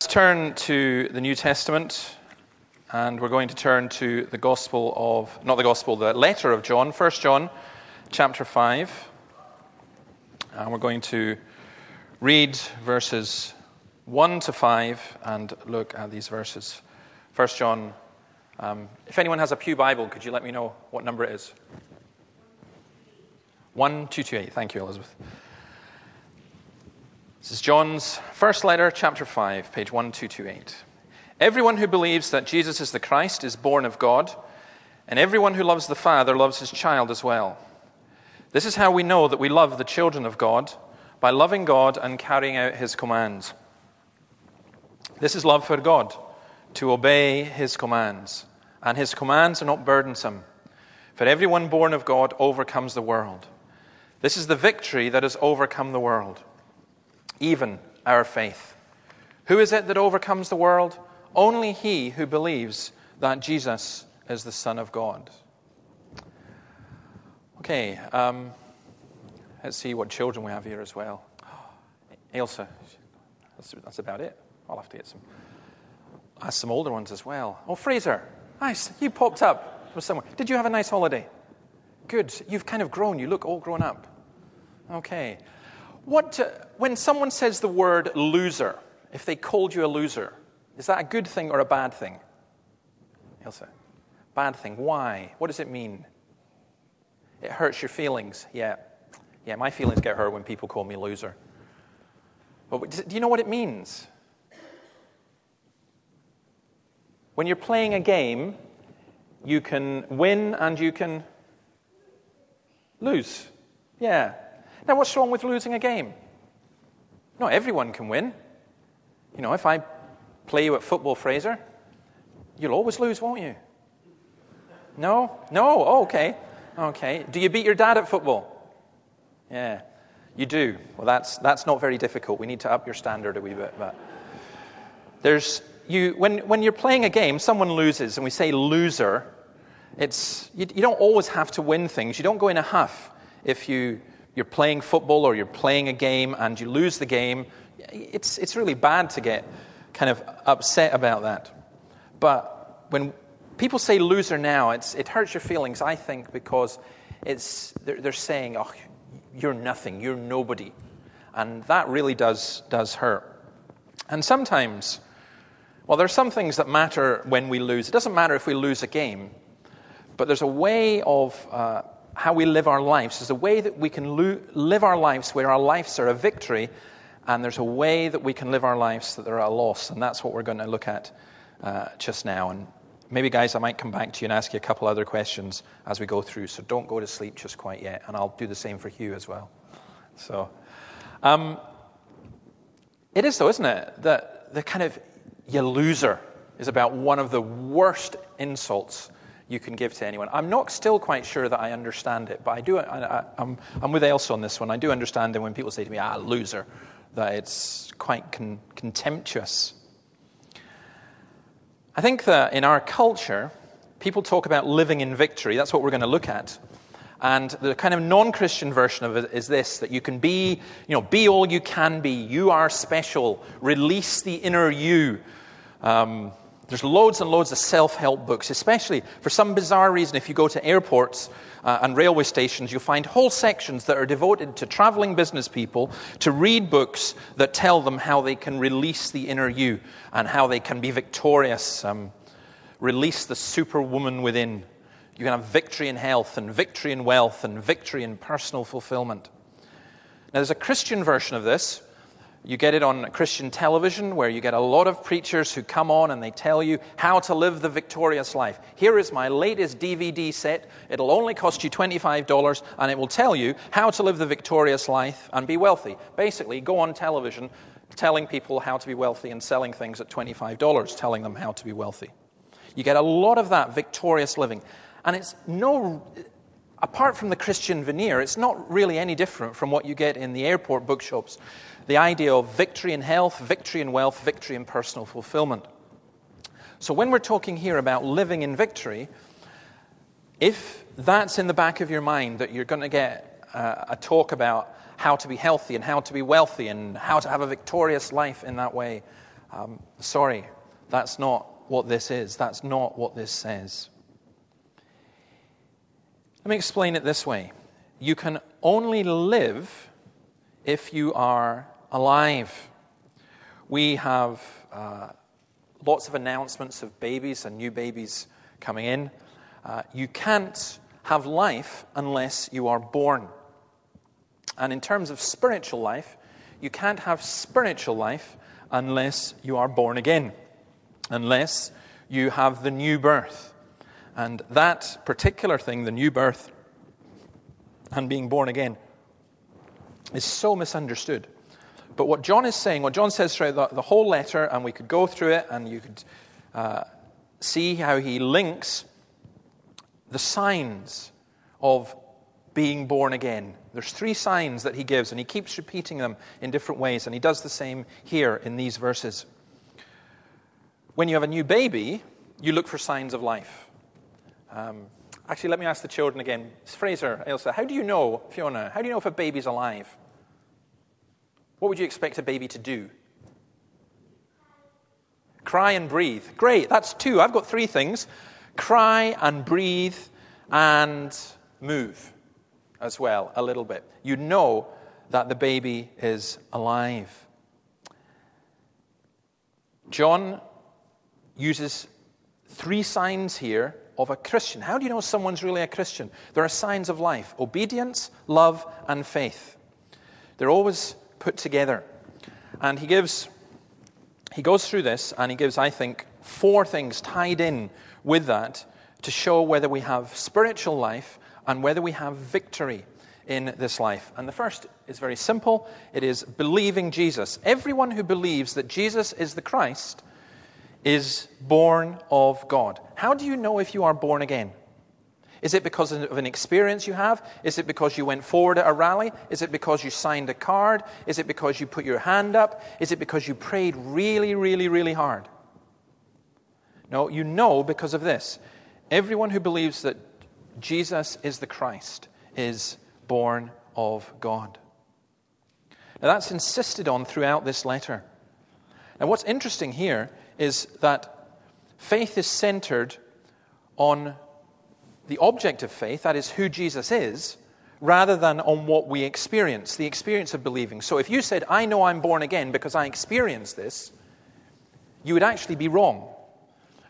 Let's turn to the New Testament, and we're going to turn to the Gospel of, not the Gospel, the letter of John, 1 John chapter 5. And we're going to read verses 1 to 5 and look at these verses. 1 John, um, if anyone has a Pew Bible, could you let me know what number it is? 1228. Thank you, Elizabeth. This is John's first letter, chapter 5, page 1228. Everyone who believes that Jesus is the Christ is born of God, and everyone who loves the Father loves his child as well. This is how we know that we love the children of God by loving God and carrying out his commands. This is love for God, to obey his commands. And his commands are not burdensome. For everyone born of God overcomes the world. This is the victory that has overcome the world even our faith. Who is it that overcomes the world? Only he who believes that Jesus is the Son of God. Okay, um, let's see what children we have here as well. Ailsa, that's, that's about it. I'll have to get some. Ask some older ones as well. Oh, Fraser, nice. You popped up from somewhere. Did you have a nice holiday? Good. You've kind of grown. You look all grown up. Okay. What, uh, when someone says the word loser, if they called you a loser, is that a good thing or a bad thing? Ailsa? Bad thing. Why? What does it mean? It hurts your feelings. Yeah. Yeah, my feelings get hurt when people call me loser. But do you know what it means? When you're playing a game, you can win and you can lose. Yeah. Now, what's wrong with losing a game? Not everyone can win. You know, if I play you at football, Fraser, you'll always lose, won't you? No? No? Oh, okay. Okay. Do you beat your dad at football? Yeah. You do. Well, that's, that's not very difficult. We need to up your standard a wee bit. But there's, you, when, when you're playing a game, someone loses, and we say loser, it's, you, you don't always have to win things. You don't go in a huff if you you're playing football or you're playing a game and you lose the game, it's, it's really bad to get kind of upset about that. But when people say loser now, it's, it hurts your feelings, I think, because it's, they're, they're saying, oh, you're nothing, you're nobody. And that really does, does hurt. And sometimes, well, there are some things that matter when we lose. It doesn't matter if we lose a game, but there's a way of uh, how we live our lives. There's a way that we can lo- live our lives where our lives are a victory, and there's a way that we can live our lives that they're a loss. And that's what we're going to look at uh, just now. And maybe, guys, I might come back to you and ask you a couple other questions as we go through. So don't go to sleep just quite yet. And I'll do the same for Hugh as well. So, um, it is, though, isn't it? That the kind of you loser is about one of the worst insults you can give to anyone. I'm not still quite sure that I understand it, but I do. I, am I'm with Ailsa on this one. I do understand that when people say to me, "Ah, loser," that it's quite con- contemptuous. I think that in our culture, people talk about living in victory. That's what we're going to look at. And the kind of non-Christian version of it is this: that you can be, you know, be all you can be. You are special. Release the inner you. Um, there's loads and loads of self help books, especially for some bizarre reason. If you go to airports uh, and railway stations, you'll find whole sections that are devoted to traveling business people to read books that tell them how they can release the inner you and how they can be victorious, um, release the superwoman within. You can have victory in health and victory in wealth and victory in personal fulfillment. Now, there's a Christian version of this you get it on Christian television where you get a lot of preachers who come on and they tell you how to live the victorious life. Here is my latest DVD set. It'll only cost you $25 and it will tell you how to live the victorious life and be wealthy. Basically, go on television telling people how to be wealthy and selling things at $25, telling them how to be wealthy. You get a lot of that victorious living. And it's no, apart from the Christian veneer, it's not really any different from what you get in the airport bookshops the idea of victory in health, victory in wealth, victory in personal fulfillment. So, when we're talking here about living in victory, if that's in the back of your mind that you're going to get uh, a talk about how to be healthy and how to be wealthy and how to have a victorious life in that way, Um, sorry, that's not what this is. That's not what this says. Let me explain it this way you can only live if you are alive. We have uh, lots of announcements of babies and new babies coming in. Uh, you can't have life unless you are born. And in terms of spiritual life, you can't have spiritual life unless you are born again, unless you have the new birth. And that particular thing, the new birth and being born again, is so misunderstood. But what John is saying, what John says throughout the, the whole letter, and we could go through it and you could uh, see how he links the signs of being born again. There's three signs that he gives, and he keeps repeating them in different ways, and he does the same here in these verses. When you have a new baby, you look for signs of life. Um, actually, let me ask the children again. Fraser, Ailsa, how do you know, Fiona, how do you know if a baby's alive? What would you expect a baby to do? Cry and breathe. Great, that's two. I've got three things cry and breathe and move as well, a little bit. You know that the baby is alive. John uses three signs here of a Christian. How do you know someone's really a Christian? There are signs of life obedience, love, and faith. They're always put together. And he gives, he goes through this and he gives, I think, four things tied in with that to show whether we have spiritual life and whether we have victory in this life. And the first is very simple it is believing Jesus. Everyone who believes that Jesus is the Christ is born of God. How do you know if you are born again? Is it because of an experience you have? Is it because you went forward at a rally? Is it because you signed a card? Is it because you put your hand up? Is it because you prayed really, really, really hard? No, you know because of this. Everyone who believes that Jesus is the Christ is born of God. Now, that's insisted on throughout this letter. Now, what's interesting here is that faith is centered on the object of faith, that is who Jesus is, rather than on what we experience, the experience of believing. So if you said, I know I'm born again because I experienced this, you would actually be wrong.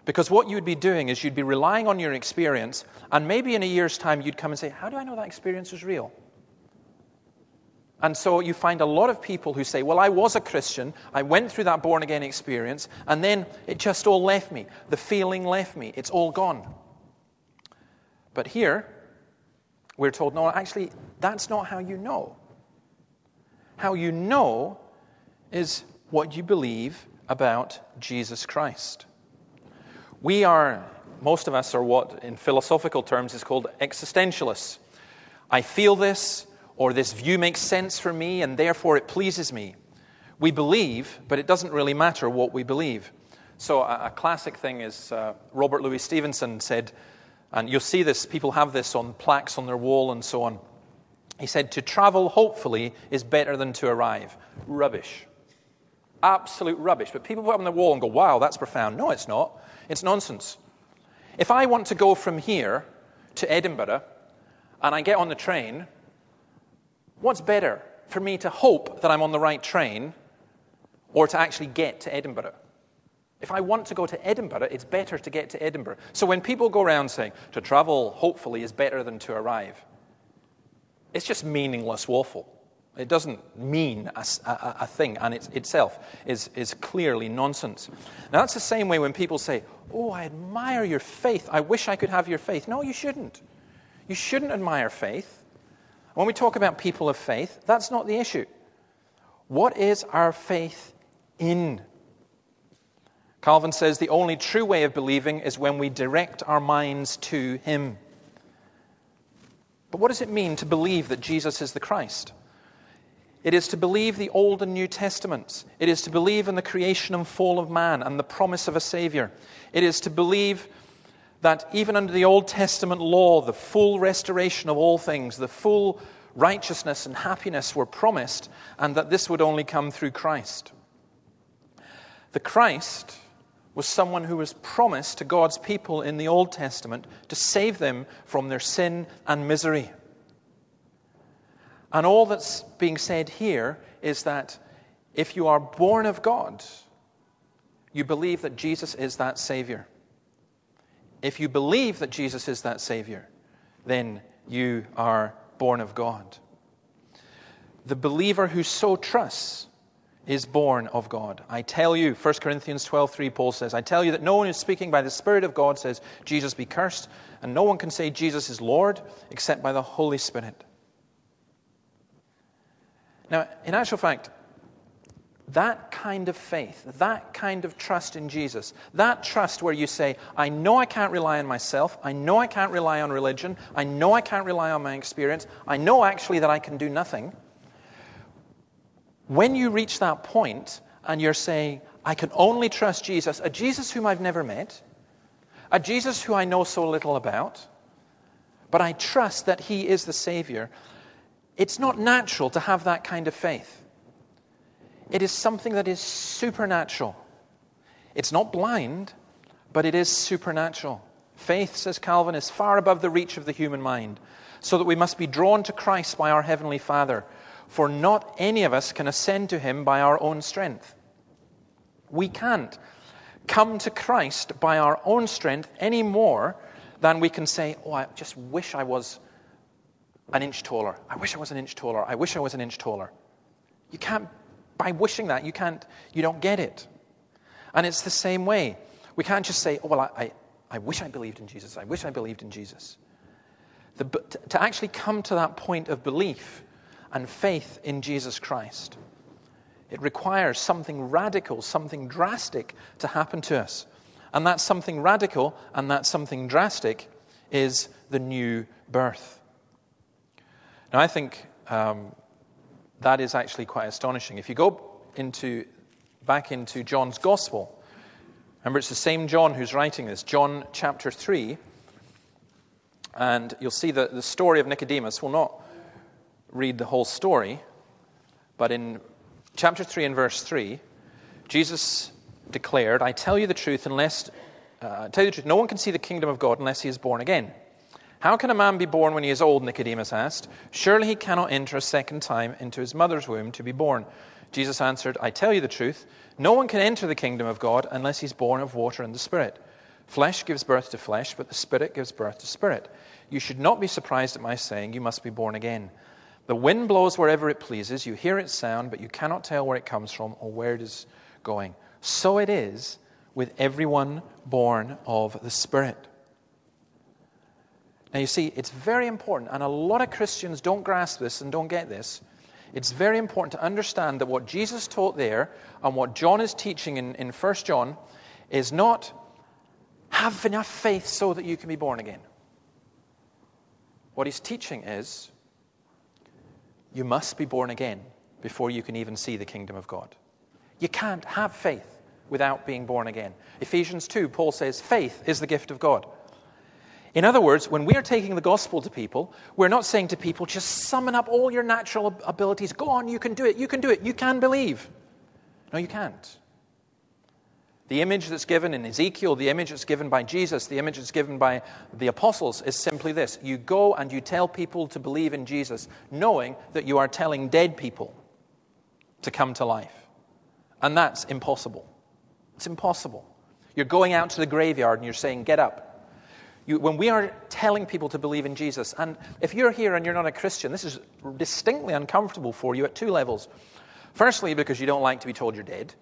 Because what you'd be doing is you'd be relying on your experience, and maybe in a year's time you'd come and say, How do I know that experience was real? And so you find a lot of people who say, Well, I was a Christian, I went through that born again experience, and then it just all left me. The feeling left me, it's all gone. But here, we're told, No, actually, that's not how you know. How you know is what you believe about Jesus Christ. We are, most of us are what in philosophical terms is called existentialists. I feel this, or this view makes sense for me, and therefore it pleases me. We believe, but it doesn't really matter what we believe. So, a, a classic thing is uh, Robert Louis Stevenson said, and you'll see this, people have this on plaques on their wall and so on. He said, To travel hopefully is better than to arrive. Rubbish. Absolute rubbish. But people put up on the wall and go, Wow, that's profound. No, it's not. It's nonsense. If I want to go from here to Edinburgh and I get on the train, what's better for me to hope that I'm on the right train or to actually get to Edinburgh? If I want to go to Edinburgh, it's better to get to Edinburgh. So when people go around saying to travel, hopefully, is better than to arrive, it's just meaningless waffle. It doesn't mean a, a, a thing, and it itself is, is clearly nonsense. Now, that's the same way when people say, Oh, I admire your faith. I wish I could have your faith. No, you shouldn't. You shouldn't admire faith. When we talk about people of faith, that's not the issue. What is our faith in? Calvin says the only true way of believing is when we direct our minds to Him. But what does it mean to believe that Jesus is the Christ? It is to believe the Old and New Testaments. It is to believe in the creation and fall of man and the promise of a Savior. It is to believe that even under the Old Testament law, the full restoration of all things, the full righteousness and happiness were promised, and that this would only come through Christ. The Christ was someone who was promised to God's people in the Old Testament to save them from their sin and misery. And all that's being said here is that if you are born of God, you believe that Jesus is that Savior. If you believe that Jesus is that Savior, then you are born of God. The believer who so trusts is born of God. I tell you, 1 Corinthians 12:3 Paul says, I tell you that no one who is speaking by the spirit of God says Jesus be cursed, and no one can say Jesus is Lord except by the Holy Spirit. Now, in actual fact, that kind of faith, that kind of trust in Jesus, that trust where you say, I know I can't rely on myself, I know I can't rely on religion, I know I can't rely on my experience, I know actually that I can do nothing. When you reach that point and you're saying, I can only trust Jesus, a Jesus whom I've never met, a Jesus who I know so little about, but I trust that he is the Savior, it's not natural to have that kind of faith. It is something that is supernatural. It's not blind, but it is supernatural. Faith, says Calvin, is far above the reach of the human mind, so that we must be drawn to Christ by our Heavenly Father, for not any of us can ascend to Him by our own strength. We can't come to Christ by our own strength any more than we can say, Oh, I just wish I was an inch taller. I wish I was an inch taller. I wish I was an inch taller. You can't by wishing that, you can't, you don't get it. And it's the same way. We can't just say, oh, well, I, I, I wish I believed in Jesus. I wish I believed in Jesus. The, to actually come to that point of belief and faith in Jesus Christ, it requires something radical, something drastic to happen to us. And that something radical and that something drastic is the new birth. Now, I think um, that is actually quite astonishing. If you go into, back into John's Gospel, remember it's the same John who's writing this, John chapter 3, and you'll see that the story of Nicodemus will not read the whole story, but in chapter 3 and verse 3, Jesus declared, I tell you the truth, unless, uh, tell you the truth, no one can see the kingdom of God unless he is born again. How can a man be born when he is old? Nicodemus asked. Surely he cannot enter a second time into his mother's womb to be born. Jesus answered, I tell you the truth. No one can enter the kingdom of God unless he's born of water and the Spirit. Flesh gives birth to flesh, but the Spirit gives birth to spirit. You should not be surprised at my saying, You must be born again. The wind blows wherever it pleases. You hear its sound, but you cannot tell where it comes from or where it is going. So it is with everyone born of the Spirit. Now, you see, it's very important, and a lot of Christians don't grasp this and don't get this. It's very important to understand that what Jesus taught there and what John is teaching in, in 1 John is not have enough faith so that you can be born again. What he's teaching is you must be born again before you can even see the kingdom of God. You can't have faith without being born again. Ephesians 2, Paul says, faith is the gift of God. In other words, when we are taking the gospel to people, we're not saying to people, just summon up all your natural abilities. Go on, you can do it, you can do it, you can believe. No, you can't. The image that's given in Ezekiel, the image that's given by Jesus, the image that's given by the apostles is simply this you go and you tell people to believe in Jesus, knowing that you are telling dead people to come to life. And that's impossible. It's impossible. You're going out to the graveyard and you're saying, Get up. You, when we are telling people to believe in Jesus, and if you're here and you're not a Christian, this is distinctly uncomfortable for you at two levels. Firstly, because you don't like to be told you're dead.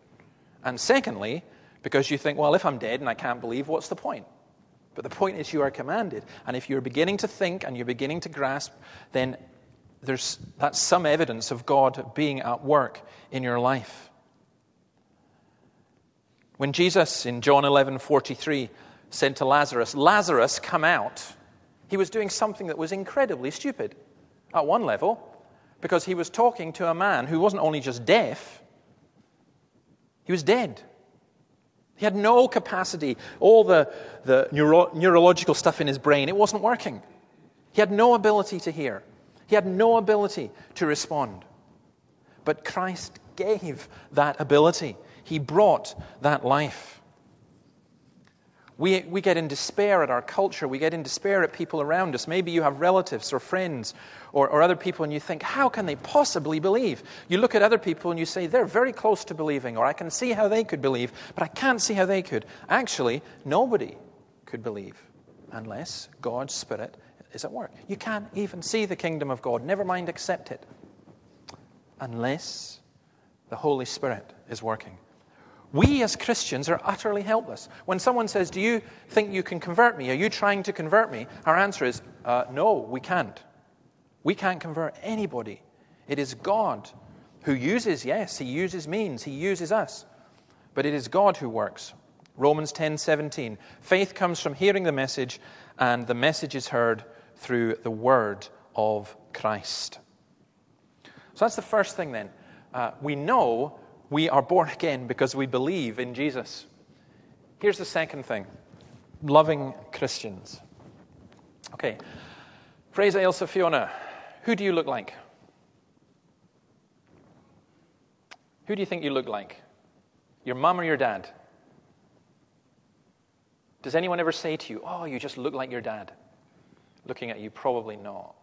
And secondly, because you think, well, if I'm dead and I can't believe, what's the point? But the point is, you are commanded. And if you're beginning to think and you're beginning to grasp, then there's, that's some evidence of God being at work in your life. When Jesus in John 11 43 said to Lazarus, Lazarus, come out, he was doing something that was incredibly stupid at one level, because he was talking to a man who wasn't only just deaf, he was dead. He had no capacity, all the, the neuro- neurological stuff in his brain, it wasn't working. He had no ability to hear, he had no ability to respond. But Christ gave that ability. He brought that life. We, we get in despair at our culture. We get in despair at people around us. Maybe you have relatives or friends or, or other people and you think, how can they possibly believe? You look at other people and you say, they're very close to believing, or I can see how they could believe, but I can't see how they could. Actually, nobody could believe unless God's Spirit is at work. You can't even see the kingdom of God, never mind accept it, unless the Holy Spirit is working. We as Christians are utterly helpless. When someone says, Do you think you can convert me? Are you trying to convert me? Our answer is, uh, No, we can't. We can't convert anybody. It is God who uses, yes, He uses means, He uses us. But it is God who works. Romans 10 17. Faith comes from hearing the message, and the message is heard through the word of Christ. So that's the first thing then. Uh, we know we are born again because we believe in Jesus. Here's the second thing loving Christians. Okay. Fraser Ailsa Fiona, who do you look like? Who do you think you look like? Your mum or your dad? Does anyone ever say to you, Oh, you just look like your dad? Looking at you, probably not.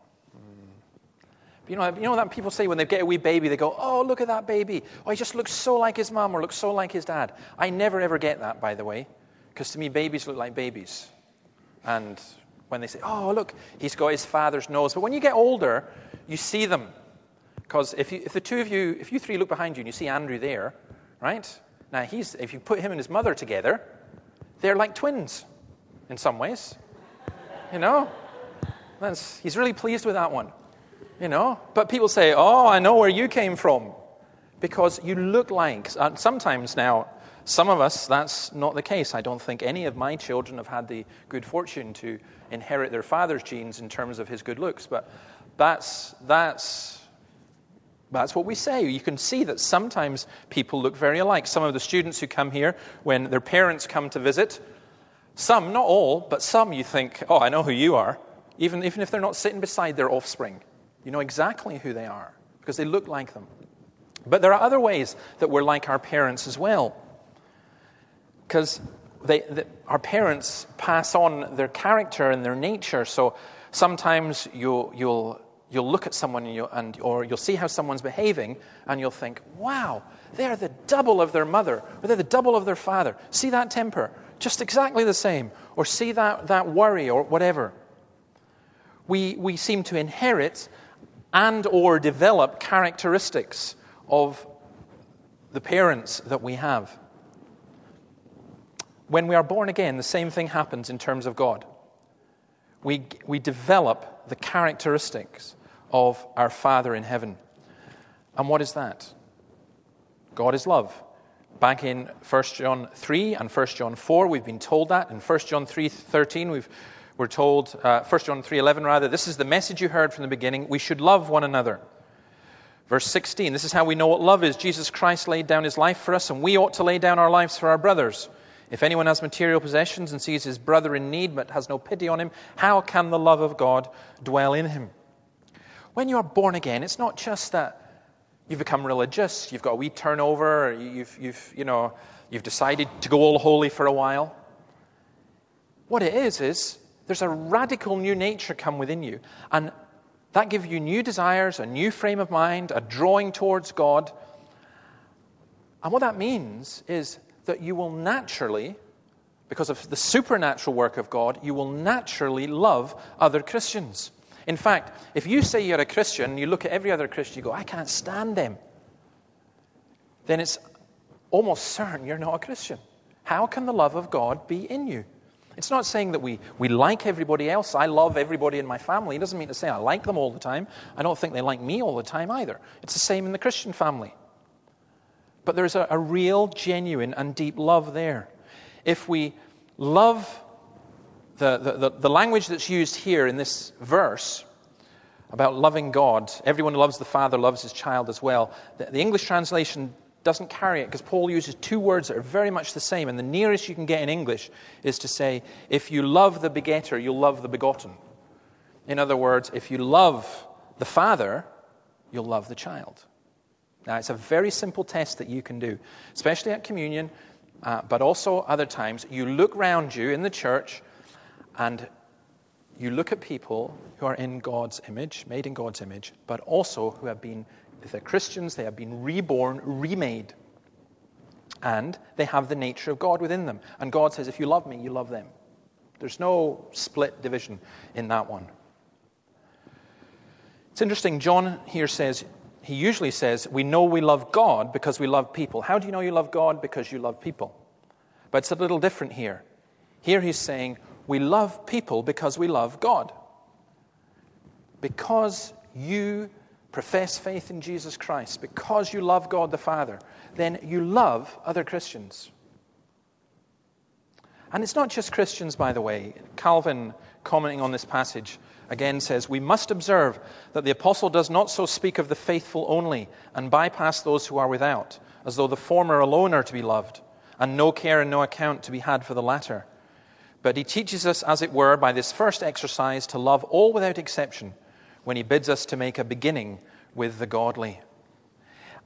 You know, you know that people say when they get a wee baby, they go, Oh, look at that baby. Oh, he just looks so like his mom or looks so like his dad. I never ever get that, by the way, because to me, babies look like babies. And when they say, Oh, look, he's got his father's nose. But when you get older, you see them. Because if, if the two of you, if you three look behind you and you see Andrew there, right? Now, he's, if you put him and his mother together, they're like twins in some ways. You know? That's, he's really pleased with that one. You know? But people say, oh, I know where you came from. Because you look like, uh, sometimes now, some of us, that's not the case. I don't think any of my children have had the good fortune to inherit their father's genes in terms of his good looks. But that's, that's, that's what we say. You can see that sometimes people look very alike. Some of the students who come here, when their parents come to visit, some, not all, but some you think, oh, I know who you are, even, even if they're not sitting beside their offspring. You know exactly who they are because they look like them. But there are other ways that we're like our parents as well. Because our parents pass on their character and their nature. So sometimes you'll, you'll, you'll look at someone and, you, and or you'll see how someone's behaving and you'll think, wow, they're the double of their mother or they're the double of their father. See that temper? Just exactly the same. Or see that, that worry or whatever. We, we seem to inherit and or develop characteristics of the parents that we have. When we are born again, the same thing happens in terms of God. We, we develop the characteristics of our Father in heaven. And what is that? God is love. Back in 1 John 3 and 1 John 4, we've been told that. In 1 John 3 13, we've we're told, uh, 1 John 3.11 rather, this is the message you heard from the beginning. We should love one another. Verse 16, this is how we know what love is. Jesus Christ laid down his life for us, and we ought to lay down our lives for our brothers. If anyone has material possessions and sees his brother in need but has no pity on him, how can the love of God dwell in him? When you are born again, it's not just that you've become religious, you've got a wee turnover, you've, you've, you know, you've decided to go all holy for a while. What it is, is there's a radical new nature come within you. And that gives you new desires, a new frame of mind, a drawing towards God. And what that means is that you will naturally, because of the supernatural work of God, you will naturally love other Christians. In fact, if you say you're a Christian, and you look at every other Christian, you go, I can't stand them, then it's almost certain you're not a Christian. How can the love of God be in you? It's not saying that we, we like everybody else. I love everybody in my family. It doesn't mean to say I like them all the time. I don't think they like me all the time either. It's the same in the Christian family. But there's a, a real, genuine, and deep love there. If we love the, the, the, the language that's used here in this verse about loving God, everyone who loves the Father loves his child as well. The, the English translation doesn't carry it because Paul uses two words that are very much the same. And the nearest you can get in English is to say, if you love the begetter, you'll love the begotten. In other words, if you love the father, you'll love the child. Now, it's a very simple test that you can do, especially at communion, uh, but also other times. You look around you in the church and you look at people who are in God's image, made in God's image, but also who have been, if they're Christians, they have been reborn, remade. And they have the nature of God within them. And God says, if you love me, you love them. There's no split division in that one. It's interesting, John here says, he usually says, We know we love God because we love people. How do you know you love God? Because you love people. But it's a little different here. Here he's saying, We love people because we love God. Because you profess faith in Jesus Christ, because you love God the Father, then you love other Christians. And it's not just Christians, by the way. Calvin, commenting on this passage, again says, We must observe that the apostle does not so speak of the faithful only and bypass those who are without, as though the former alone are to be loved, and no care and no account to be had for the latter. But he teaches us, as it were, by this first exercise to love all without exception, when he bids us to make a beginning with the godly.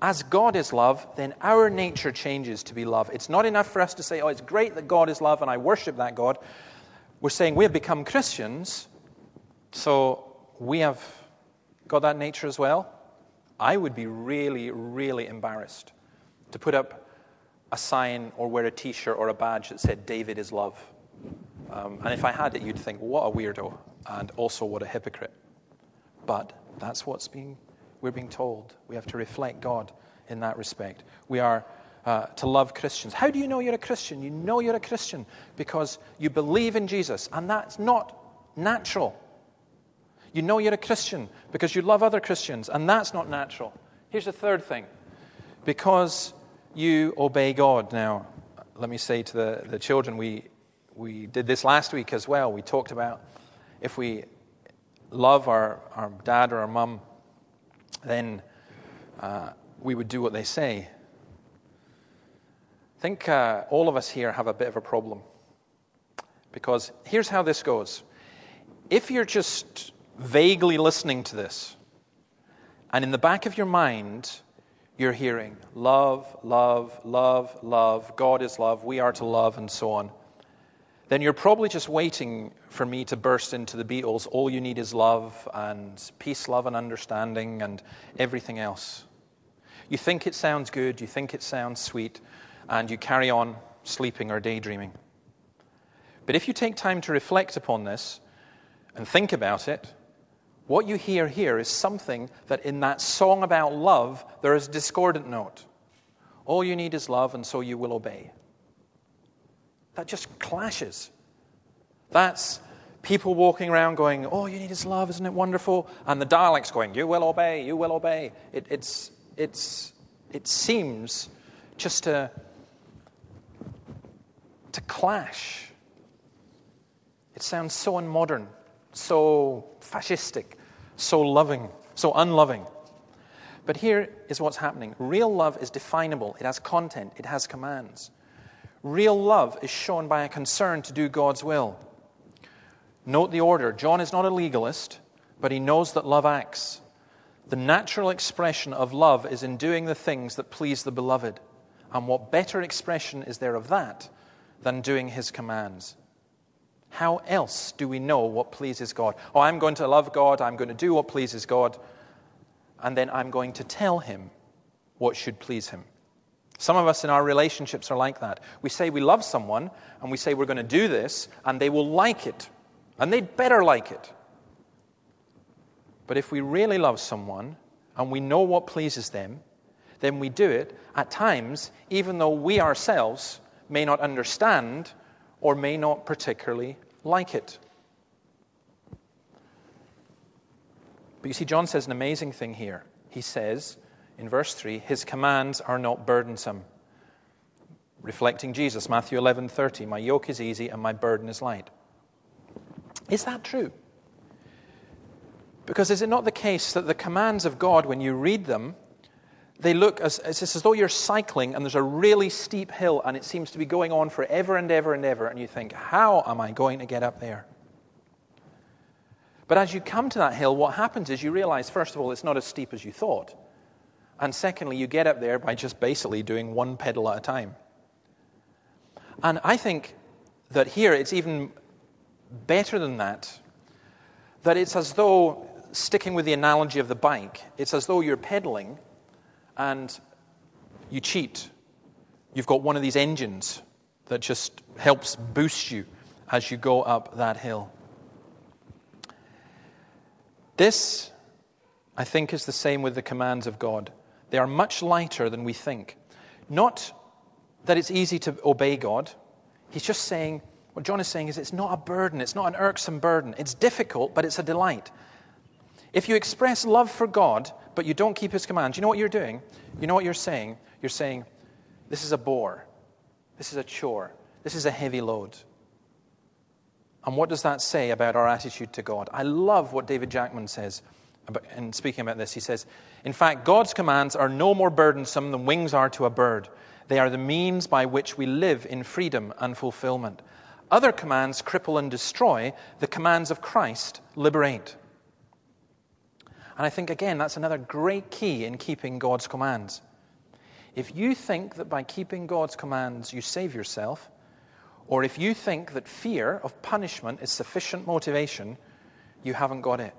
As God is love, then our nature changes to be love. It's not enough for us to say, oh, it's great that God is love and I worship that God. We're saying we have become Christians, so we have got that nature as well. I would be really, really embarrassed to put up a sign or wear a t shirt or a badge that said, David is love. Um, and if I had it, you'd think, what a weirdo, and also what a hypocrite. But that's what's being, we're being told. We have to reflect God in that respect. We are uh, to love Christians. How do you know you're a Christian? You know you're a Christian because you believe in Jesus, and that's not natural. You know you're a Christian because you love other Christians, and that's not natural. Here's the third thing because you obey God. Now, let me say to the, the children, we, we did this last week as well. We talked about if we love our, our dad or our mum, then uh, we would do what they say. I think uh, all of us here have a bit of a problem. Because here's how this goes if you're just vaguely listening to this, and in the back of your mind, you're hearing love, love, love, love, God is love, we are to love, and so on, then you're probably just waiting for me to burst into the Beatles. All you need is love, and peace, love, and understanding, and everything else. You think it sounds good, you think it sounds sweet, and you carry on sleeping or daydreaming. But if you take time to reflect upon this and think about it, what you hear here is something that in that song about love, there is a discordant note. All you need is love, and so you will obey. That just clashes. That's people walking around going, Oh, you need his love, isn't it wonderful? And the Daleks going, You will obey, you will obey. It, it's, it's, it seems just to, to clash. It sounds so unmodern, so fascistic, so loving, so unloving. But here is what's happening real love is definable, it has content, it has commands. Real love is shown by a concern to do God's will. Note the order. John is not a legalist, but he knows that love acts. The natural expression of love is in doing the things that please the beloved. And what better expression is there of that than doing his commands? How else do we know what pleases God? Oh, I'm going to love God, I'm going to do what pleases God, and then I'm going to tell him what should please him. Some of us in our relationships are like that. We say we love someone, and we say we're going to do this, and they will like it, and they'd better like it. But if we really love someone, and we know what pleases them, then we do it at times, even though we ourselves may not understand or may not particularly like it. But you see, John says an amazing thing here. He says in verse 3 His commands are not burdensome. Reflecting Jesus, Matthew 11:30, My yoke is easy and my burden is light. Is that true? Because is it not the case that the commands of God, when you read them, they look as, it's as though you're cycling and there's a really steep hill and it seems to be going on forever and ever and ever, and you think, how am I going to get up there? But as you come to that hill, what happens is you realize, first of all, it's not as steep as you thought. And secondly, you get up there by just basically doing one pedal at a time. And I think that here it's even better than that, that it's as though, sticking with the analogy of the bike, it's as though you're pedaling and you cheat. You've got one of these engines that just helps boost you as you go up that hill. This, I think, is the same with the commands of God. They are much lighter than we think. Not that it's easy to obey God. He's just saying, what John is saying is it's not a burden, it's not an irksome burden. It's difficult, but it's a delight. If you express love for God, but you don't keep his commands, you know what you're doing? You know what you're saying? You're saying, this is a bore, this is a chore, this is a heavy load. And what does that say about our attitude to God? I love what David Jackman says in speaking about this. He says, In fact, God's commands are no more burdensome than wings are to a bird. They are the means by which we live in freedom and fulfillment. Other commands cripple and destroy, the commands of Christ liberate. And I think, again, that's another great key in keeping God's commands. If you think that by keeping God's commands you save yourself, or if you think that fear of punishment is sufficient motivation, you haven't got it.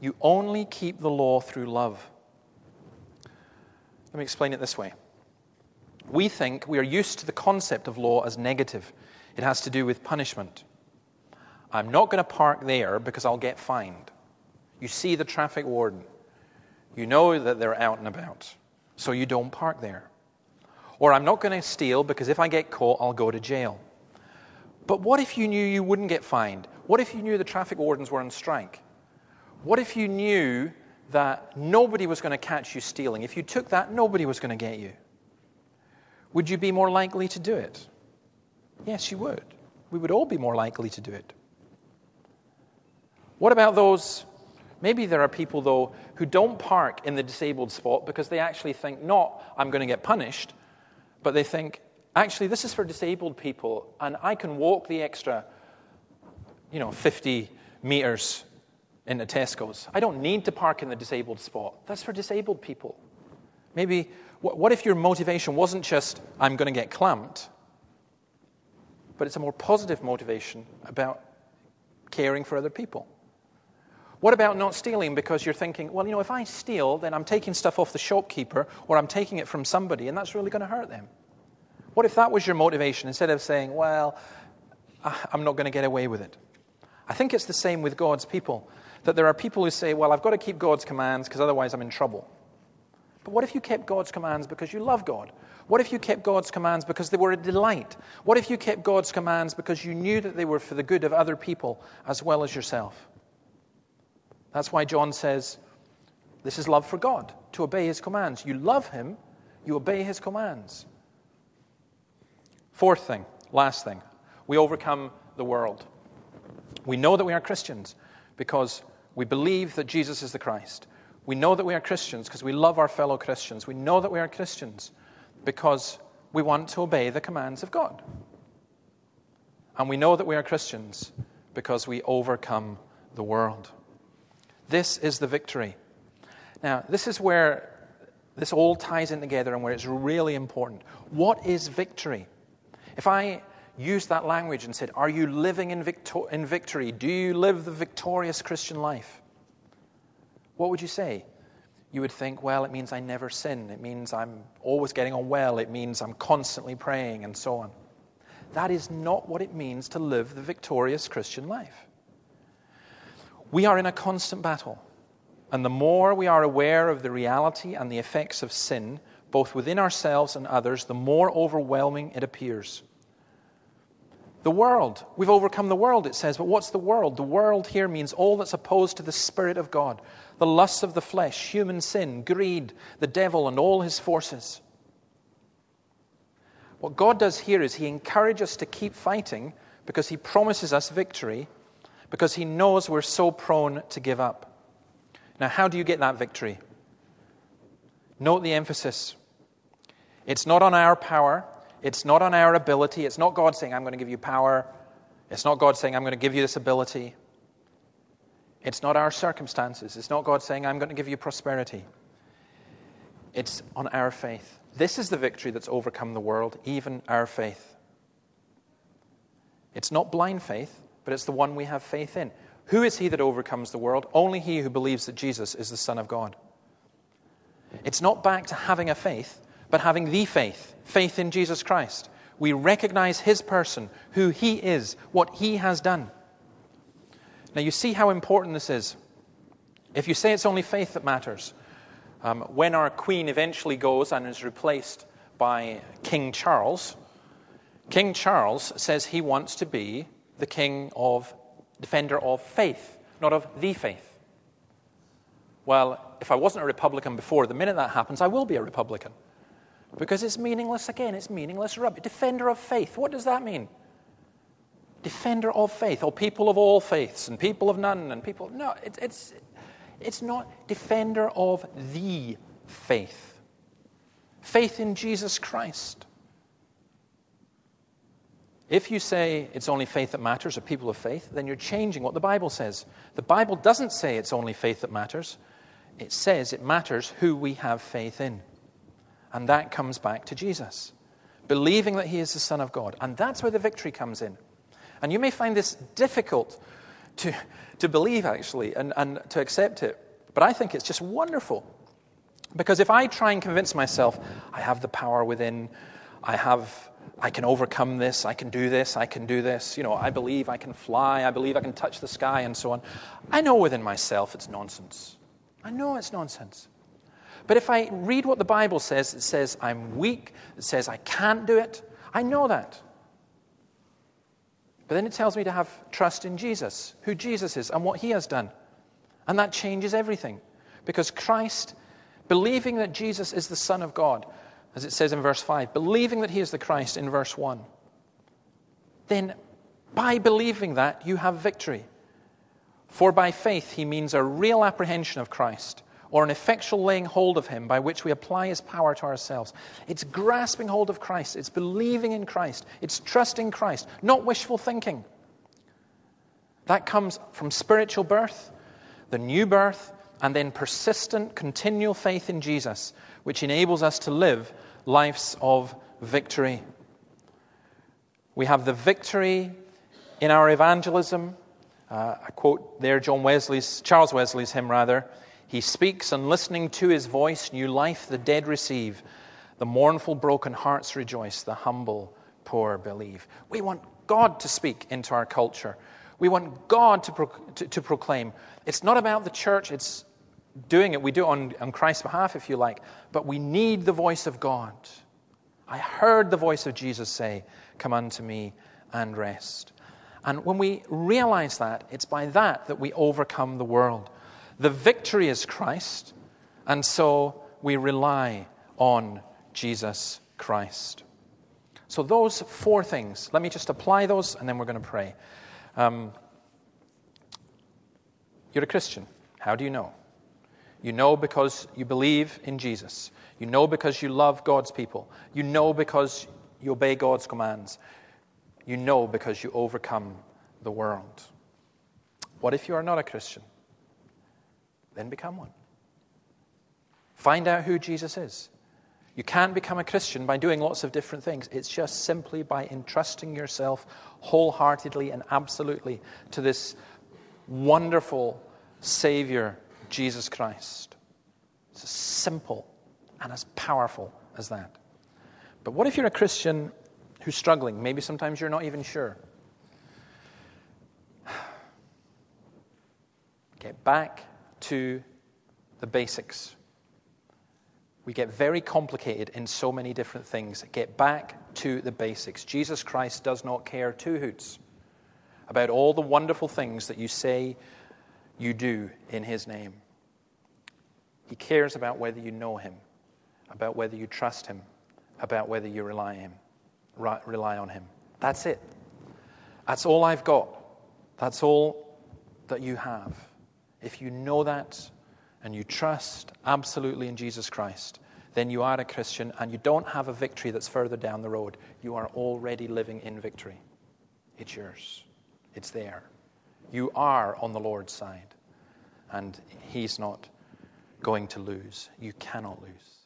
You only keep the law through love. Let me explain it this way. We think we are used to the concept of law as negative. It has to do with punishment. I'm not going to park there because I'll get fined. You see the traffic warden. You know that they're out and about, so you don't park there. Or I'm not going to steal because if I get caught, I'll go to jail. But what if you knew you wouldn't get fined? What if you knew the traffic wardens were on strike? What if you knew that nobody was going to catch you stealing? If you took that, nobody was going to get you. Would you be more likely to do it? Yes, you would. We would all be more likely to do it. What about those? Maybe there are people, though, who don't park in the disabled spot because they actually think, not, I'm going to get punished, but they think, actually, this is for disabled people, and I can walk the extra, you know, 50 meters into Tesco's. I don't need to park in the disabled spot. That's for disabled people. Maybe, what if your motivation wasn't just, I'm going to get clamped, but it's a more positive motivation about caring for other people? What about not stealing because you're thinking, well, you know, if I steal, then I'm taking stuff off the shopkeeper or I'm taking it from somebody and that's really going to hurt them? What if that was your motivation instead of saying, well, ah, I'm not going to get away with it? I think it's the same with God's people. That there are people who say, well, I've got to keep God's commands because otherwise I'm in trouble. But what if you kept God's commands because you love God? What if you kept God's commands because they were a delight? What if you kept God's commands because you knew that they were for the good of other people as well as yourself? That's why John says, This is love for God, to obey his commands. You love him, you obey his commands. Fourth thing, last thing, we overcome the world. We know that we are Christians because we believe that Jesus is the Christ. We know that we are Christians because we love our fellow Christians. We know that we are Christians because we want to obey the commands of God. And we know that we are Christians because we overcome the world. This is the victory. Now, this is where this all ties in together and where it's really important. What is victory? If I used that language and said, Are you living in, victor- in victory? Do you live the victorious Christian life? What would you say? You would think, Well, it means I never sin. It means I'm always getting on well. It means I'm constantly praying and so on. That is not what it means to live the victorious Christian life. We are in a constant battle. And the more we are aware of the reality and the effects of sin, both within ourselves and others, the more overwhelming it appears. The world. We've overcome the world, it says. But what's the world? The world here means all that's opposed to the Spirit of God the lusts of the flesh, human sin, greed, the devil, and all his forces. What God does here is He encourages us to keep fighting because He promises us victory because he knows we're so prone to give up. Now, how do you get that victory? Note the emphasis. It's not on our power, it's not on our ability, it's not God saying, I'm going to give you power, it's not God saying, I'm going to give you this ability. It's not our circumstances, it's not God saying, I'm going to give you prosperity. It's on our faith. This is the victory that's overcome the world, even our faith. It's not blind faith, but it's the one we have faith in. Who is he that overcomes the world? Only he who believes that Jesus is the Son of God. It's not back to having a faith, but having the faith, faith in Jesus Christ. We recognize his person, who he is, what he has done. Now, you see how important this is. If you say it's only faith that matters, um, when our queen eventually goes and is replaced by King Charles, King Charles says he wants to be the king of, defender of faith, not of the faith. Well, if I wasn't a Republican before, the minute that happens, I will be a Republican. Because it's meaningless again, it's meaningless rubbish. Defender of faith, what does that mean? Defender of faith, or people of all faiths, and people of none, and people. No, it, it's, it's not defender of the faith. Faith in Jesus Christ. If you say it's only faith that matters, or people of faith, then you're changing what the Bible says. The Bible doesn't say it's only faith that matters, it says it matters who we have faith in. And that comes back to Jesus, believing that he is the Son of God. And that's where the victory comes in. And you may find this difficult to, to believe, actually, and, and to accept it. But I think it's just wonderful. Because if I try and convince myself I have the power within, I have I can overcome this, I can do this, I can do this. You know, I believe I can fly, I believe I can touch the sky, and so on. I know within myself it's nonsense. I know it's nonsense. But if I read what the Bible says, it says I'm weak, it says I can't do it. I know that. But then it tells me to have trust in Jesus, who Jesus is, and what he has done. And that changes everything. Because Christ, believing that Jesus is the Son of God, as it says in verse 5, believing that he is the Christ in verse 1, then by believing that, you have victory. For by faith, he means a real apprehension of Christ or an effectual laying hold of him by which we apply his power to ourselves. It's grasping hold of Christ, it's believing in Christ, it's trusting Christ, not wishful thinking. That comes from spiritual birth, the new birth, and then persistent, continual faith in Jesus, which enables us to live lives of victory. We have the victory in our evangelism. Uh, I quote there John Wesley's, Charles Wesley's hymn, rather. He speaks, and listening to his voice, new life the dead receive. The mournful, broken hearts rejoice, the humble, poor believe. We want God to speak into our culture. We want God to, pro- to, to proclaim. It's not about the church, it's doing it. We do it on, on Christ's behalf, if you like, but we need the voice of God. I heard the voice of Jesus say, Come unto me and rest. And when we realize that, it's by that that we overcome the world. The victory is Christ, and so we rely on Jesus Christ. So, those four things, let me just apply those and then we're going to pray. Um, you're a Christian. How do you know? You know because you believe in Jesus. You know because you love God's people. You know because you obey God's commands. You know because you overcome the world. What if you are not a Christian? Then become one. Find out who Jesus is. You can't become a Christian by doing lots of different things. It's just simply by entrusting yourself wholeheartedly and absolutely to this wonderful Savior Jesus Christ. It's as simple and as powerful as that. But what if you're a Christian who's struggling? Maybe sometimes you're not even sure. Get back to the basics. We get very complicated in so many different things. Get back to the basics. Jesus Christ does not care two hoots about all the wonderful things that you say you do in His name. He cares about whether you know Him, about whether you trust Him, about whether you rely, him, rely on Him. That's it. That's all I've got. That's all that you have. If you know that and you trust absolutely in Jesus Christ, then you are a Christian and you don't have a victory that's further down the road. You are already living in victory. It's yours, it's there. You are on the Lord's side, and He's not going to lose. You cannot lose.